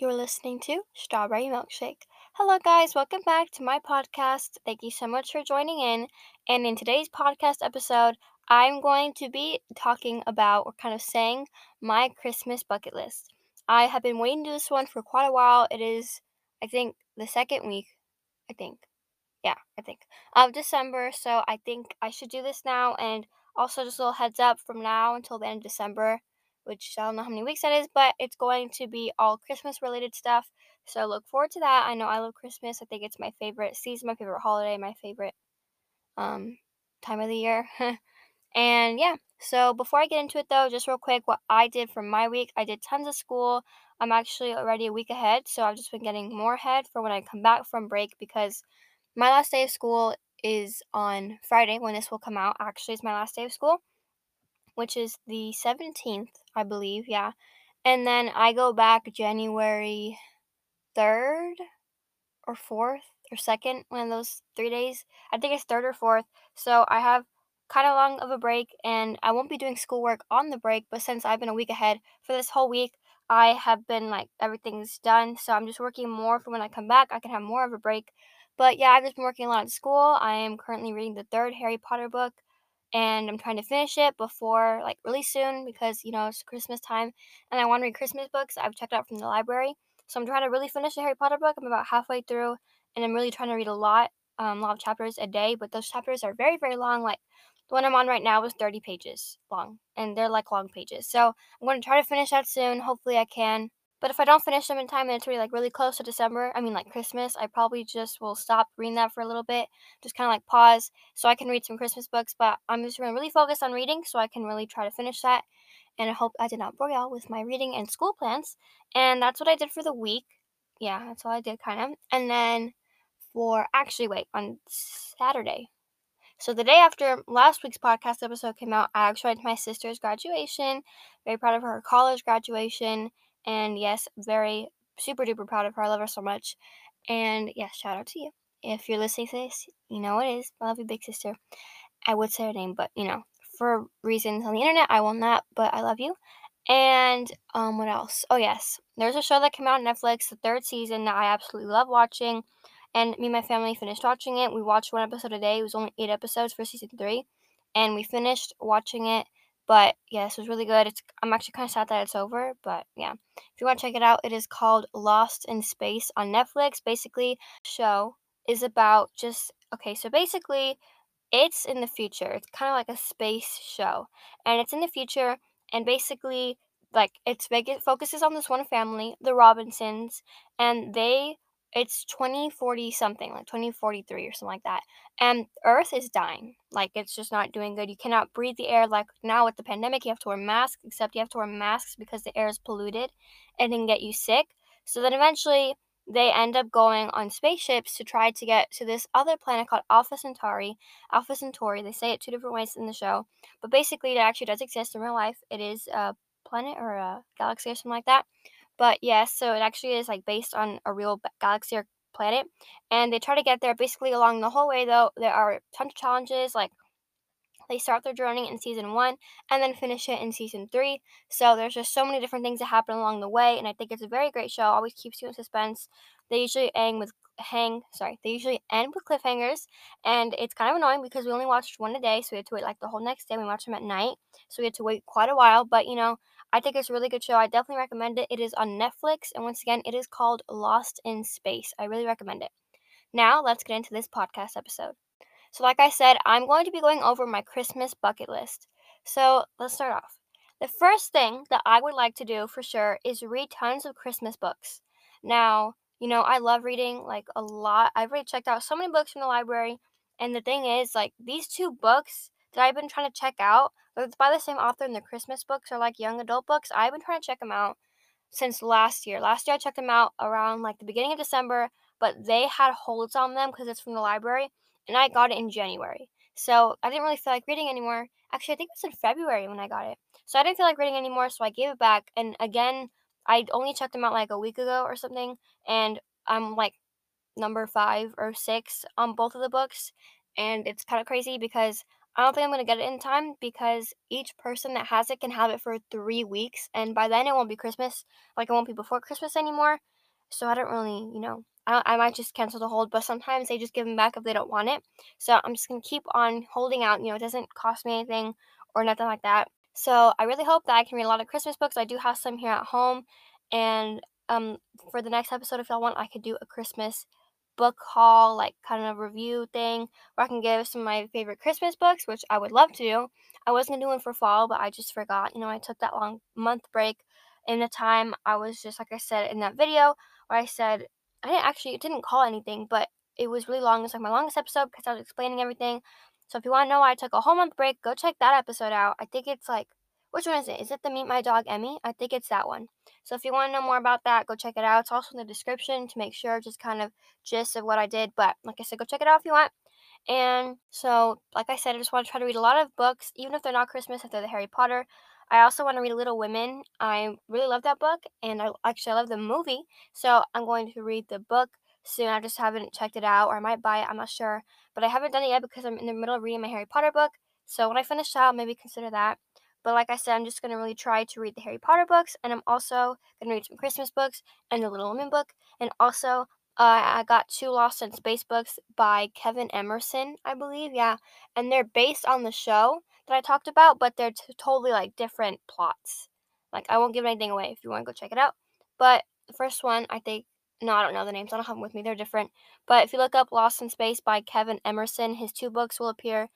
You're listening to Strawberry Milkshake. Hello, guys. Welcome back to my podcast. Thank you so much for joining in. And in today's podcast episode, I'm going to be talking about or kind of saying my Christmas bucket list. I have been waiting to do this one for quite a while. It is, I think, the second week. I think. Yeah, I think. Of December. So I think I should do this now. And also, just a little heads up from now until the end of December which I don't know how many weeks that is, but it's going to be all Christmas related stuff. So look forward to that. I know I love Christmas. I think it's my favorite season, my favorite holiday, my favorite um, time of the year. and yeah, so before I get into it though, just real quick, what I did for my week, I did tons of school. I'm actually already a week ahead, so I've just been getting more ahead for when I come back from break because my last day of school is on Friday when this will come out. Actually, it's my last day of school which is the 17th, I believe, yeah. And then I go back January 3rd or 4th or 2nd, one of those three days. I think it's 3rd or 4th. So I have kind of long of a break and I won't be doing schoolwork on the break, but since I've been a week ahead for this whole week, I have been like everything's done. So I'm just working more for when I come back. I can have more of a break. But yeah, I've just been working a lot at school. I am currently reading the third Harry Potter book and I'm trying to finish it before like really soon because you know it's Christmas time and I want to read Christmas books I've checked out from the library. So I'm trying to really finish the Harry Potter book. I'm about halfway through and I'm really trying to read a lot, um, a lot of chapters a day, but those chapters are very, very long. Like the one I'm on right now is 30 pages long and they're like long pages. So I'm going to try to finish that soon. Hopefully I can. But if I don't finish them in time and it's really like really close to December, I mean like Christmas, I probably just will stop reading that for a little bit, just kind of like pause so I can read some Christmas books. But I'm just going to really focus on reading so I can really try to finish that. And I hope I did not bore y'all with my reading and school plans. And that's what I did for the week. Yeah, that's all I did kind of. And then for actually, wait, on Saturday, so the day after last week's podcast episode came out, I actually went to my sister's graduation. Very proud of her college graduation. And yes, very super duper proud of her. I love her so much. And yes, shout out to you. If you're listening to this, you know it is. I love you, big sister. I would say her name, but you know, for reasons on the internet, I will not, but I love you. And um, what else? Oh yes, there's a show that came out on Netflix, the third season that I absolutely love watching. And me and my family finished watching it. We watched one episode a day. It was only eight episodes for season three, and we finished watching it but yeah, this was really good. It's I'm actually kind of sad that it's over, but yeah. If you want to check it out, it is called Lost in Space on Netflix. Basically, show is about just okay, so basically it's in the future. It's kind of like a space show. And it's in the future and basically like it's it focuses on this one family, the Robinsons, and they it's 2040 something, like 2043 or something like that. And Earth is dying. Like it's just not doing good. You cannot breathe the air. Like now with the pandemic, you have to wear masks, except you have to wear masks because the air is polluted and can get you sick. So then eventually they end up going on spaceships to try to get to this other planet called Alpha Centauri. Alpha Centauri, they say it two different ways in the show, but basically it actually does exist in real life. It is a planet or a galaxy or something like that. But yes, so it actually is like based on a real galaxy or planet. And they try to get there basically along the whole way though. There are tons of challenges like they start their journey in season one and then finish it in season three. So there's just so many different things that happen along the way, and I think it's a very great show. Always keeps you in suspense. They usually end with hang sorry they usually end with cliffhangers and it's kind of annoying because we only watched one a day so we had to wait like the whole next day we watched them at night so we had to wait quite a while but you know I think it's a really good show. I definitely recommend it. It is on Netflix, and once again, it is called Lost in Space. I really recommend it. Now, let's get into this podcast episode. So, like I said, I'm going to be going over my Christmas bucket list. So, let's start off. The first thing that I would like to do for sure is read tons of Christmas books. Now, you know, I love reading like a lot. I've already checked out so many books from the library, and the thing is, like, these two books that I've been trying to check out. It's by the same author, and the Christmas books are like young adult books. I've been trying to check them out since last year. Last year I checked them out around like the beginning of December, but they had holds on them because it's from the library, and I got it in January. So I didn't really feel like reading anymore. Actually, I think it was in February when I got it. So I didn't feel like reading anymore, so I gave it back. And again, I only checked them out like a week ago or something, and I'm like number five or six on both of the books. And it's kind of crazy because I don't think I'm gonna get it in time because each person that has it can have it for three weeks, and by then it won't be Christmas. Like it won't be before Christmas anymore. So I don't really, you know, I, I might just cancel the hold. But sometimes they just give them back if they don't want it. So I'm just gonna keep on holding out. You know, it doesn't cost me anything or nothing like that. So I really hope that I can read a lot of Christmas books. I do have some here at home, and um, for the next episode, if y'all want, I could do a Christmas book haul, like kind of review thing, where I can give some of my favorite Christmas books, which I would love to do. I was gonna do one for fall, but I just forgot. You know, I took that long month break. In the time, I was just like I said in that video where I said I didn't actually it didn't call anything, but it was really long. It's like my longest episode because I was explaining everything. So if you want to know why I took a whole month break, go check that episode out. I think it's like which one is it? Is it the Meet My Dog Emmy? I think it's that one. So if you want to know more about that, go check it out. It's also in the description to make sure, just kind of gist of what I did. But like I said, go check it out if you want. And so, like I said, I just want to try to read a lot of books, even if they're not Christmas, if they're the Harry Potter. I also want to read Little Women. I really love that book, and I actually I love the movie. So I'm going to read the book soon. I just haven't checked it out, or I might buy it. I'm not sure, but I haven't done it yet because I'm in the middle of reading my Harry Potter book. So when I finish that, I'll maybe consider that. But like I said, I'm just going to really try to read the Harry Potter books, and I'm also going to read some Christmas books and the Little Women book. And also, uh, I got two Lost in Space books by Kevin Emerson, I believe. Yeah. And they're based on the show that I talked about, but they're t- totally like different plots. Like, I won't give anything away if you want to go check it out. But the first one, I think, no, I don't know the names. I don't have them with me. They're different. But if you look up Lost in Space by Kevin Emerson, his two books will appear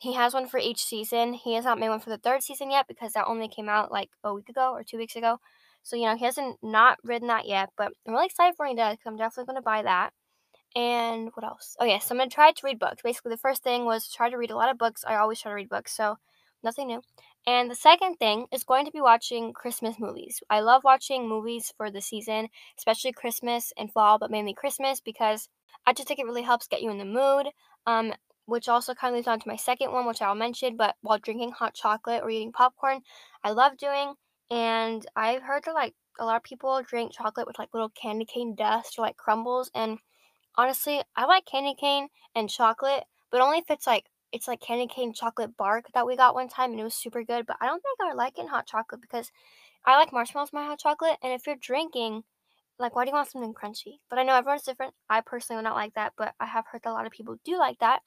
he has one for each season. He has not made one for the third season yet because that only came out like a week ago or two weeks ago. So, you know, he hasn't not written that yet, but I'm really excited for when he does because I'm definitely going to buy that. And what else? Oh, yes, I'm going to try to read books. Basically, the first thing was try to read a lot of books. I always try to read books, so nothing new. And the second thing is going to be watching Christmas movies. I love watching movies for the season, especially Christmas and fall, but mainly Christmas because I just think it really helps get you in the mood. Um, which also kind of leads on to my second one, which I'll mention. But while drinking hot chocolate or eating popcorn, I love doing. And I've heard that like a lot of people drink chocolate with like little candy cane dust or like crumbles. And honestly, I like candy cane and chocolate, but only if it's like it's like candy cane chocolate bark that we got one time and it was super good. But I don't think I would like in hot chocolate because I like marshmallows in my hot chocolate. And if you're drinking, like why do you want something crunchy? But I know everyone's different. I personally would not like that, but I have heard that a lot of people do like that.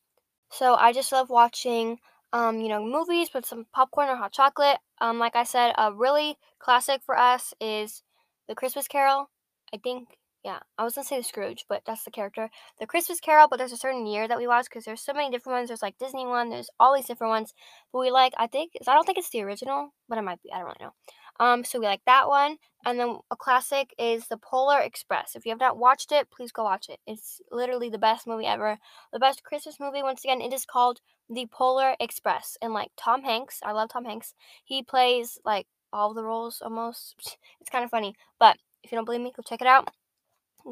So I just love watching, um, you know, movies with some popcorn or hot chocolate. Um, like I said, a really classic for us is The Christmas Carol. I think, yeah, I was gonna say the Scrooge, but that's the character. The Christmas Carol, but there's a certain year that we watch because there's so many different ones. There's like Disney one. There's all these different ones. But we like, I think, I don't think it's the original, but it might be. I don't really know. Um, so we like that one. And then a classic is The Polar Express. If you have not watched it, please go watch it. It's literally the best movie ever. The best Christmas movie. Once again, it is called The Polar Express. And like Tom Hanks, I love Tom Hanks. He plays like all the roles almost. It's kind of funny. But if you don't believe me, go check it out.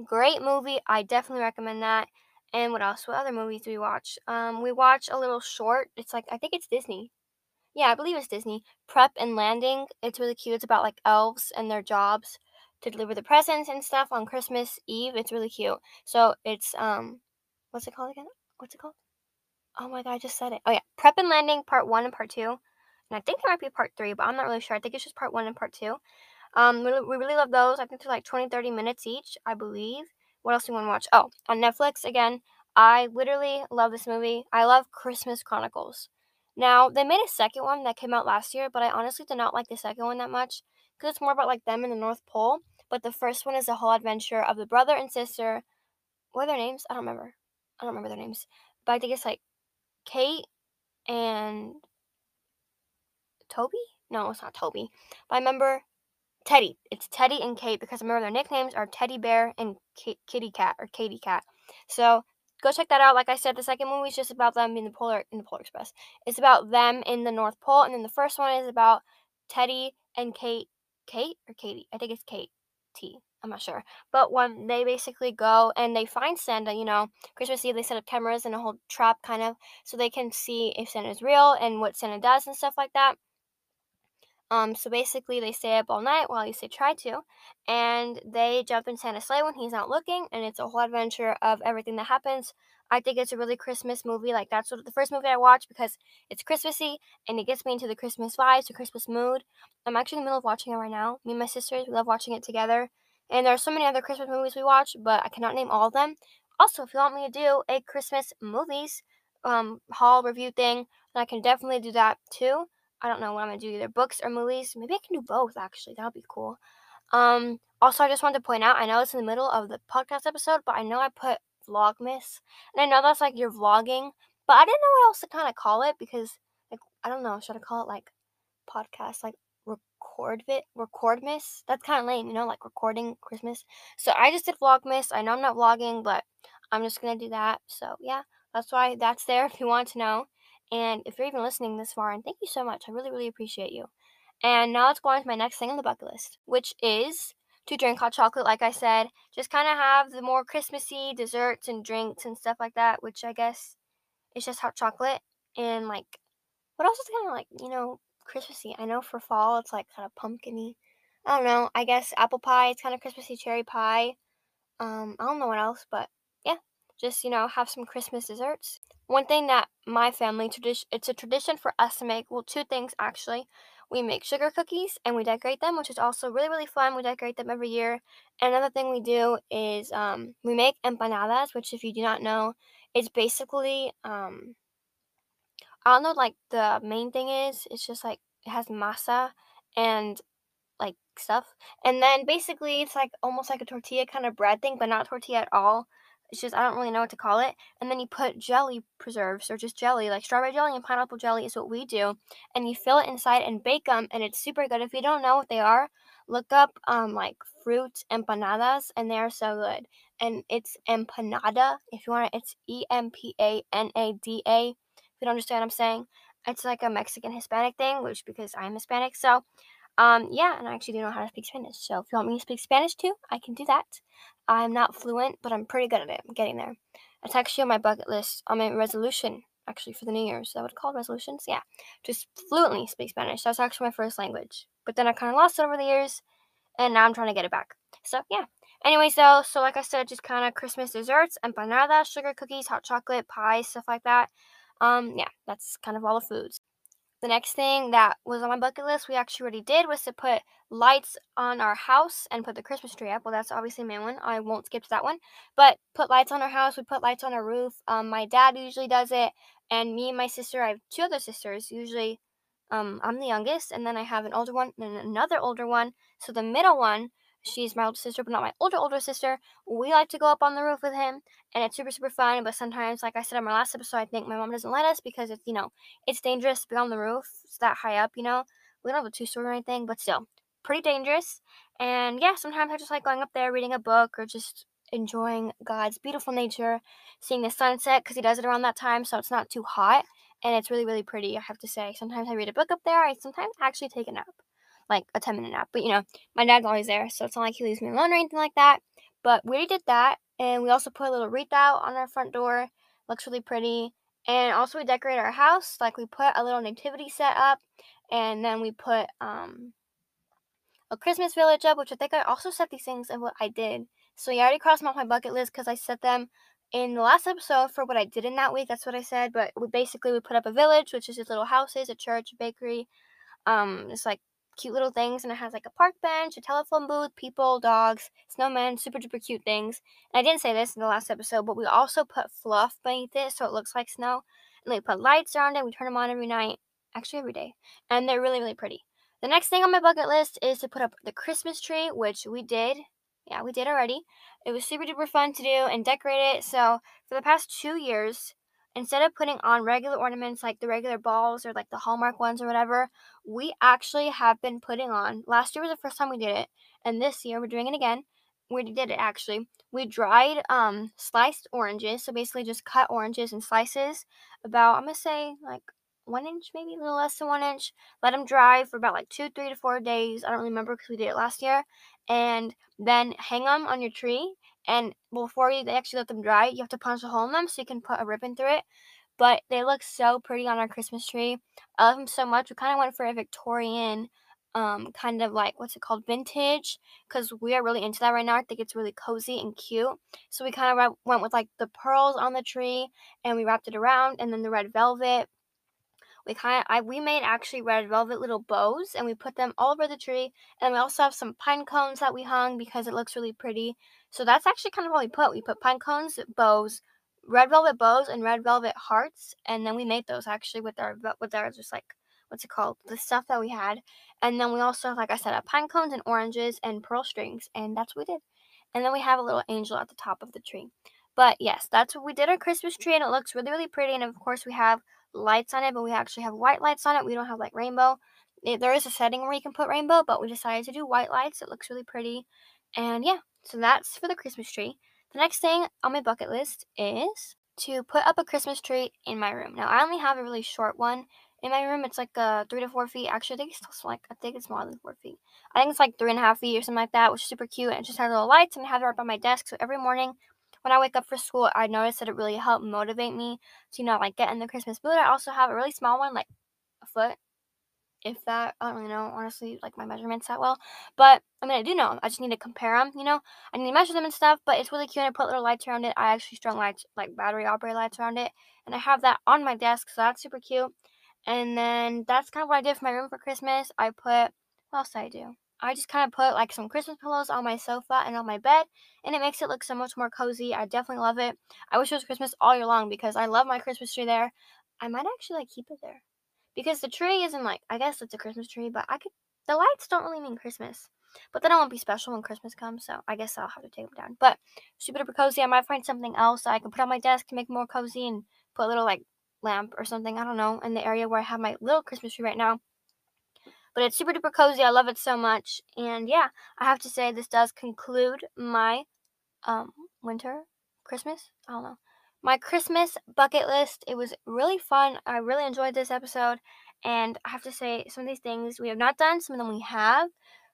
Great movie. I definitely recommend that. And what else? What other movies do we watch? Um, we watch a little short. It's like I think it's Disney. Yeah, I believe it's Disney. Prep and Landing. It's really cute. It's about like elves and their jobs to deliver the presents and stuff on Christmas Eve. It's really cute. So it's um what's it called again? What's it called? Oh my god, I just said it. Oh yeah. Prep and Landing part one and part two. And I think there might be part three, but I'm not really sure. I think it's just part one and part two. Um we, we really love those. I think they're like 20, 30 minutes each, I believe. What else do you want to watch? Oh, on Netflix again. I literally love this movie. I love Christmas Chronicles. Now, they made a second one that came out last year, but I honestly did not like the second one that much because it's more about like them in the North Pole. But the first one is the whole adventure of the brother and sister. What are their names? I don't remember. I don't remember their names. But I think it's like Kate and Toby? No, it's not Toby. But I remember Teddy. It's Teddy and Kate because I remember their nicknames are Teddy Bear and K- Kitty Cat or Katie Cat. So go check that out. Like I said, the second movie is just about them in the polar in the Polar Express. It's about them in the North Pole, and then the first one is about Teddy and Kate. Kate or Katie? I think it's Kate. T. I'm not sure. But when they basically go and they find Santa, you know, Christmas Eve, they set up cameras and a whole trap kind of so they can see if Santa's real and what Santa does and stuff like that. Um, so basically, they stay up all night, while least they try to, and they jump in Santa's sleigh when he's not looking, and it's a whole adventure of everything that happens. I think it's a really Christmas movie. Like that's what the first movie I watched because it's Christmassy and it gets me into the Christmas vibes, the Christmas mood. I'm actually in the middle of watching it right now. Me and my sisters, we love watching it together. And there are so many other Christmas movies we watch, but I cannot name all of them. Also, if you want me to do a Christmas movies um haul review thing, then I can definitely do that too. I don't know what I'm gonna do, either books or movies. Maybe I can do both actually. That would be cool. Um also I just wanted to point out, I know it's in the middle of the podcast episode, but I know I put Vlogmas. And I know that's like you're vlogging, but I didn't know what else to kind of call it because like I don't know, should I call it like podcast like record it recordmas? That's kind of lame, you know, like recording Christmas. So I just did Vlogmas. I know I'm not vlogging, but I'm just gonna do that. So yeah, that's why that's there if you want to know. And if you're even listening this far, and thank you so much, I really, really appreciate you. And now let's go on to my next thing on the bucket list, which is to drink hot chocolate, like I said. Just kind of have the more Christmassy desserts and drinks and stuff like that, which I guess is just hot chocolate. And like, what else is kind of like, you know, Christmassy? I know for fall it's like kind of pumpkiny. I don't know. I guess apple pie, it's kind of Christmassy cherry pie. Um, I don't know what else, but just, you know, have some Christmas desserts. One thing that my family tradition it's a tradition for us to make, well, two things actually. We make sugar cookies and we decorate them, which is also really, really fun. We decorate them every year. Another thing we do is um, we make empanadas, which, if you do not know, it's basically, um, I don't know, like the main thing is, it's just like it has masa and like stuff. And then basically, it's like almost like a tortilla kind of bread thing, but not tortilla at all. It's just I don't really know what to call it. And then you put jelly preserves or just jelly, like strawberry jelly and pineapple jelly is what we do. And you fill it inside and bake them, and it's super good. If you don't know what they are, look up um like fruit empanadas, and they are so good. And it's empanada. If you want it, it's E M P A N A D A. If you don't understand what I'm saying, it's like a Mexican Hispanic thing, which because I'm Hispanic, so um, yeah, and I actually do know how to speak Spanish. So if you want me to speak Spanish too, I can do that. I'm not fluent, but I'm pretty good at it. I'm getting there. It's actually on my bucket list, on my resolution, actually, for the New Year's. Is that what it's called? Resolutions? Yeah. Just fluently speak Spanish. That's actually my first language. But then I kind of lost it over the years, and now I'm trying to get it back. So, yeah. Anyways, though, so like I said, just kind of Christmas desserts, empanadas, sugar cookies, hot chocolate, pies, stuff like that. Um, yeah, that's kind of all the foods. The next thing that was on my bucket list, we actually already did, was to put lights on our house and put the Christmas tree up. Well, that's obviously my one. I won't skip to that one. But put lights on our house. We put lights on our roof. Um, my dad usually does it, and me and my sister. I have two other sisters. Usually, um, I'm the youngest, and then I have an older one and another older one. So the middle one She's my older sister, but not my older older sister. We like to go up on the roof with him, and it's super super fun. But sometimes, like I said in my last episode, I think my mom doesn't let us because it's you know it's dangerous to be on the roof. It's that high up, you know. We don't have a two story or anything, but still pretty dangerous. And yeah, sometimes I just like going up there, reading a book, or just enjoying God's beautiful nature, seeing the sunset because He does it around that time, so it's not too hot, and it's really really pretty. I have to say. Sometimes I read a book up there. I sometimes actually take a nap like a 10 minute nap. But you know, my dad's always there, so it's not like he leaves me alone or anything like that. But we did that, and we also put a little wreath out on our front door. Looks really pretty. And also we decorate our house. Like we put a little nativity set up, and then we put um a Christmas village up, which I think I also set these things and what I did. So yeah, I already crossed them off my bucket list because I set them in the last episode for what I did in that week. That's what I said. But we basically we put up a village, which is just little houses, a church, a bakery, um, it's like cute little things and it has like a park bench, a telephone booth, people, dogs, snowmen, super duper cute things. And I didn't say this in the last episode, but we also put fluff beneath it so it looks like snow. And we put lights around it. We turn them on every night, actually every day. And they're really, really pretty. The next thing on my bucket list is to put up the Christmas tree, which we did. Yeah, we did already. It was super duper fun to do and decorate it. So for the past two years, instead of putting on regular ornaments like the regular balls or like the Hallmark ones or whatever, we actually have been putting on. Last year was the first time we did it, and this year we're doing it again. We did it actually. We dried um sliced oranges, so basically just cut oranges in slices, about I'm gonna say like one inch, maybe a little less than one inch. Let them dry for about like two, three to four days. I don't remember because we did it last year. And then hang them on your tree and before you actually let them dry, you have to punch a hole in them so you can put a ribbon through it. But they look so pretty on our Christmas tree. I love them so much. We kind of went for a Victorian um, kind of like what's it called, vintage, because we are really into that right now. I think it's really cozy and cute. So we kind of went with like the pearls on the tree, and we wrapped it around, and then the red velvet. We kind of I we made actually red velvet little bows, and we put them all over the tree. And we also have some pine cones that we hung because it looks really pretty. So that's actually kind of what we put. We put pine cones, bows, red velvet bows, and red velvet hearts, and then we made those actually with our with our just like what's it called? The stuff that we had and then we also like i said have pine cones and oranges and pearl strings and that's what we did. And then we have a little angel at the top of the tree. But yes that's what we did our christmas tree and it looks really really pretty and of course we have lights on it but we actually have white lights on it. We don't have like rainbow. It, there is a setting where you can put rainbow but we decided to do white lights. It looks really pretty. And yeah so that's for the christmas tree the next thing on my bucket list is to put up a christmas tree in my room now i only have a really short one in my room, it's like uh three to four feet. Actually, I think it's like I think it's more than four feet. I think it's like three and a half feet or something like that, which is super cute. And it just has little lights, and I have it right by my desk. So every morning when I wake up for school, I notice that it really helped motivate me to you know like get in the Christmas mood. I also have a really small one, like a foot, if that. I don't really know honestly, like my measurements that well. But I mean, I do know. I just need to compare them. You know, I need to measure them and stuff. But it's really cute. And I put little lights around it. I actually strung lights, like battery operated lights around it, and I have that on my desk, so that's super cute. And then that's kind of what I did for my room for Christmas. I put, what else did I do? I just kind of put like some Christmas pillows on my sofa and on my bed, and it makes it look so much more cozy. I definitely love it. I wish it was Christmas all year long because I love my Christmas tree there. I might actually like keep it there because the tree isn't like I guess it's a Christmas tree, but I could the lights don't really mean Christmas. But then it won't be special when Christmas comes, so I guess I'll have to take them down. But super duper cozy. I might find something else that I can put on my desk to make more cozy and put a little like lamp or something. I don't know, in the area where I have my little Christmas tree right now. But it's super duper cozy. I love it so much. And yeah, I have to say this does conclude my um winter Christmas. I don't know. My Christmas bucket list. It was really fun. I really enjoyed this episode. And I have to say, some of these things we have not done, some of them we have.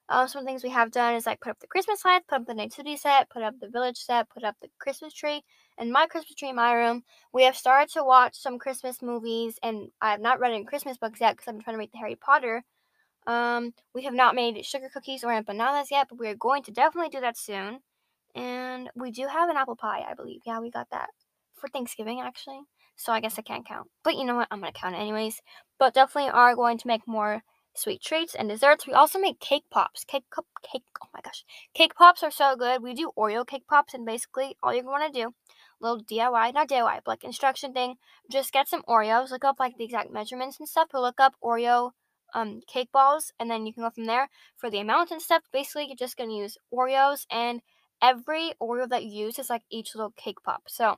Um, some things we have done is like put up the Christmas lights, put up the nativity set, put up the village set, put up the Christmas tree, and my Christmas tree in my room. We have started to watch some Christmas movies, and I have not read any Christmas books yet because I'm trying to read the Harry Potter. Um, we have not made sugar cookies or empanadas yet, but we are going to definitely do that soon. And we do have an apple pie, I believe. Yeah, we got that for Thanksgiving actually. So I guess I can't count. But you know what? I'm gonna count it anyways. But definitely are going to make more sweet treats and desserts. We also make cake pops. Cake cup cake oh my gosh. Cake pops are so good. We do Oreo cake pops and basically all you're gonna do, little DIY, not DIY, but like instruction thing, just get some Oreos, look up like the exact measurements and stuff, look up Oreo um cake balls and then you can go from there for the amount and stuff. Basically you're just gonna use Oreos and every Oreo that you use is like each little cake pop. So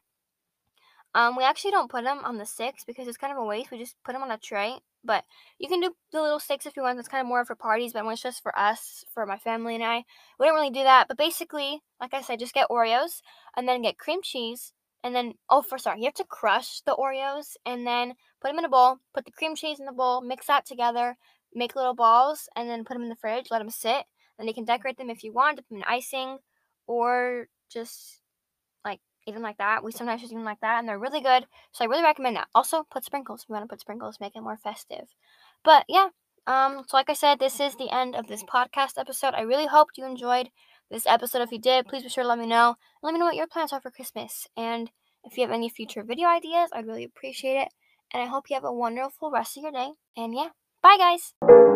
um, we actually don't put them on the sticks because it's kind of a waste. We just put them on a tray but you can do the little sticks if you want. That's kind of more for parties, but it's just for us, for my family and I, we don't really do that. But basically, like I said, just get Oreos and then get cream cheese. And then, oh, for sorry, you have to crush the Oreos and then put them in a bowl, put the cream cheese in the bowl, mix that together, make little balls, and then put them in the fridge, let them sit. And you can decorate them if you want, put them in icing, or just even like that. We sometimes use them like that, and they're really good. So I really recommend that. Also, put sprinkles. You want to put sprinkles, make it more festive. But yeah, um, so like I said, this is the end of this podcast episode. I really hope you enjoyed this episode. If you did, please be sure to let me know. Let me know what your plans are for Christmas. And if you have any future video ideas, I'd really appreciate it. And I hope you have a wonderful rest of your day. And yeah, bye guys!